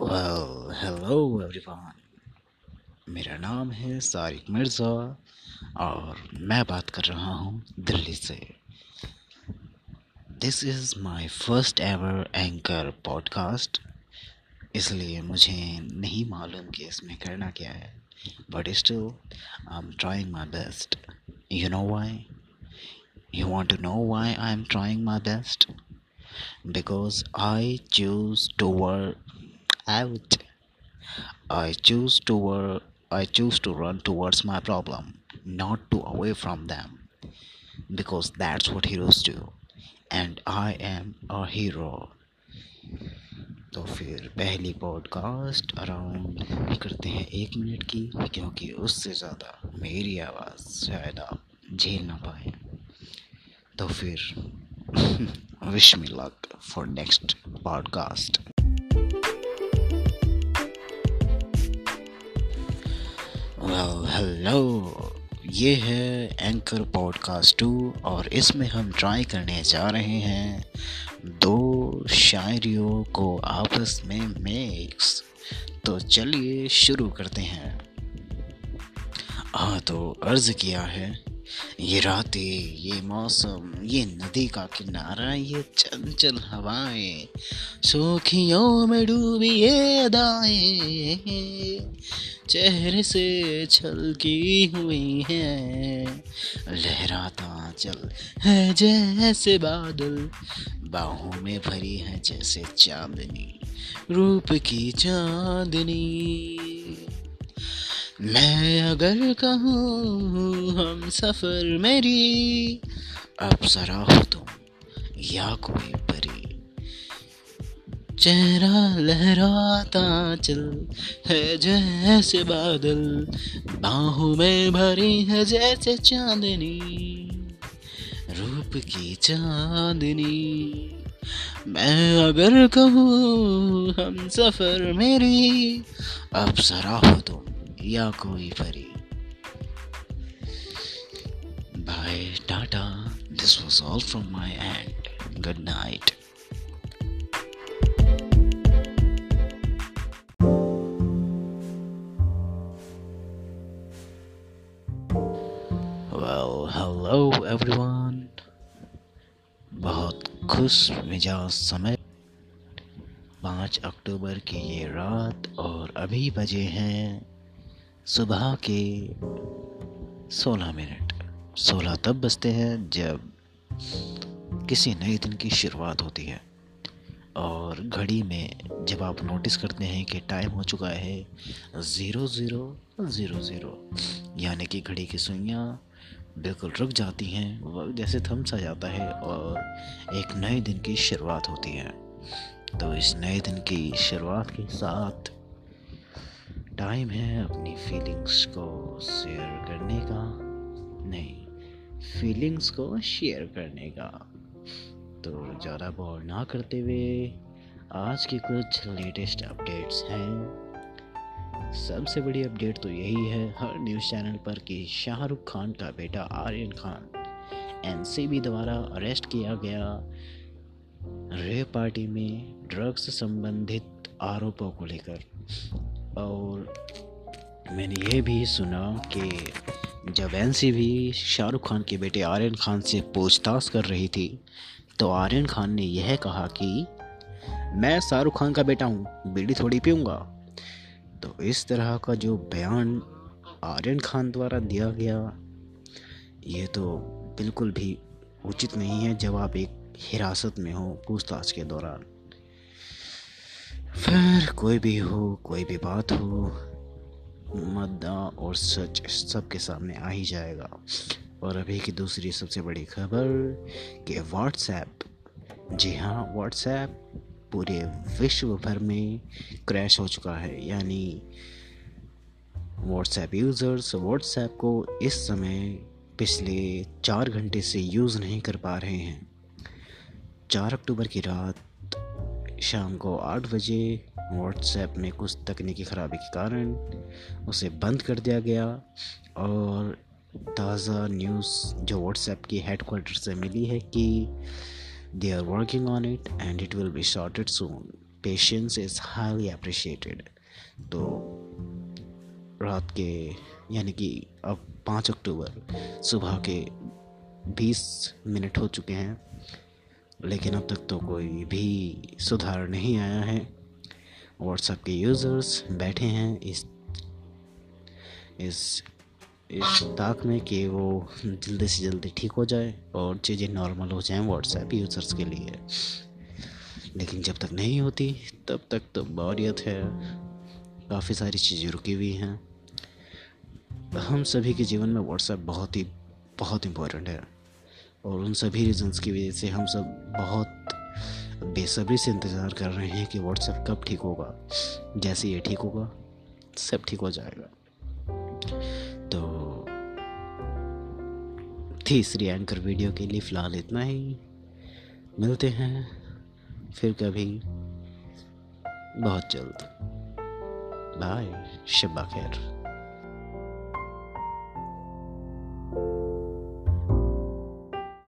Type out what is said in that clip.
Well hello everyone मेरा नाम है सारिक मिर्ज़ा और मैं बात कर रहा हूँ दिल्ली से। This is my first ever anchor podcast इसलिए मुझे नहीं मालूम कि इसमें करना क्या है but still I am trying my best you know why you want to know why I am trying my best because I choose to work out. I choose to work, I choose to run towards my problem, not to away from them, because that's what heroes do, and I am a hero. तो फिर पहली podcast around करते हैं एक minute की क्योंकि उससे ज़्यादा मेरी आवाज़ शायद आप झेल ना पाए तो फिर wish me luck for next podcast well hello ये है एंकर पॉडकास्ट टू और इसमें हम ट्राई करने जा रहे हैं दो शायरियों को आपस में मिक्स तो चलिए शुरू करते हैं। हाँ तो अर्ज़ किया है ये रातें, ये मौसम, ये नदी का किनारा, ये चंचल हवाएँ सुखियों में डूबी ये दाएँ चेहरे से छलकी हुई है, लहराता चल है जैसे बादल, बाहों में भरी है जैसे चांदनी, रूप की चांदनी। मैं अगर कहूँ हम सफ़र मेरी अप्सरा हो तुम या कोई परी। चेहरा लहराता चल है जैसे बादल, बाहों में भरी है जैसे चांदनी, रूप की चांदनी। मैं अगर कहूँ हम सफ़र मेरी अप्सरा हो तुम या कोई परी। Bye tata this was all from my and good night hello everyone बहुत खुश मिजाज समय। पाँच अक्टूबर की ये रात और अभी बजे हैं। सुबह के सोलह मिनट। सोलह तब बजते हैं जब किसी नए दिन की शुरुआत होती है। और घड़ी में जब आप नोटिस करते हैं कि टाइम हो चुका है ज़ीरो ज़ीरो ज़ीरो ज़ीरो यानी कि घड़ी की सुइयाँ बिल्कुल रुक जाती हैं जैसे थम सा जाता है और एक नए दिन की शुरुआत होती है। तो इस नए दिन की शुरुआत के साथ टाइम है अपनी फीलिंग्स को शेयर करने का? नहीं फीलिंग्स को शेयर करने का। तो ज़्यादा बोर ना करते हुए, आज के कुछ लेटेस्ट अपडेट्स हैं। सबसे बड़ी अपडेट तो यही है, हर न्यूज़ चैनल पर कि शाहरुख खान का बेटा आर्यन खान एनसीबी द्वारा अरेस्ट किया गया। रे पार्टी में ड्रग्स संबंधित आरोपों को लेकर। और मैंने ये भी सुना कि जब एन भी शाहरुख खान के बेटे आर्यन खान से पूछताछ कर रही थी तो आर्यन खान ने यह कहा कि, मैं शाहरुख खान का बेटा हूँ, बीड़ी थोड़ी पीऊँगा। तो इस तरह का जो बयान आर्यन खान द्वारा दिया गया, ये तो बिल्कुल भी उचित नहीं है जब आप एक हिरासत में हो पूछताछ के दौरान। फिर कोई भी हो, कोई भी बात हो मुद्दा और सच सबके सामने आ ही जाएगा। और अभी की दूसरी सबसे बड़ी खबर कि व्हाट्सएप जी हाँ व्हाट्सएप पूरे विश्व भर में क्रैश हो चुका है। यानी व्हाट्सएप यूज़र्स व्हाट्सएप को इस समय पिछले चार घंटे से यूज़ नहीं कर पा रहे हैं। चार अक्टूबर की रात शाम को आठ बजे व्हाट्सएप में कुछ तकनीकी ख़राबी के कारण उसे बंद कर दिया गया और ताज़ा न्यूज़ जो व्हाट्सएप की हेड क्वार्टर से मिली है कि they are working on it and it will be sorted soon patience is highly appreciated तो रात के, यानी कि अब पाँच अक्टूबर, सुबह के बीस मिनट हो चुके हैं। लेकिन अब तक तो कोई भी सुधार नहीं आया है। व्हाट्सएप के यूज़र्स बैठे हैं इस इस इस ताक में कि वो जल्दी से जल्दी ठीक हो जाए और चीज़ें नॉर्मल हो जाएँ व्हाट्सएप यूज़र्स के लिए। लेकिन जब तक नहीं होती, तब तक तो बोरियत है। काफ़ी सारी चीज़ें रुकी हुई हैं। हम सभी के जीवन में व्हाट्सएप बहुत ही, बहुत इम्पोर्टेंट है। और उन सभी रीजंस की वजह से हम सब बहुत बेसब्री से इंतज़ार कर रहे हैं कि व्हाट्सएप कब ठीक होगा। जैसे ये ठीक होगा, सब ठीक हो जाएगा। तो तीसरी एंकर वीडियो के लिए फ़िलहाल इतना ही। मिलते हैं फिर कभी बहुत जल्द। बाय शब्बा खैर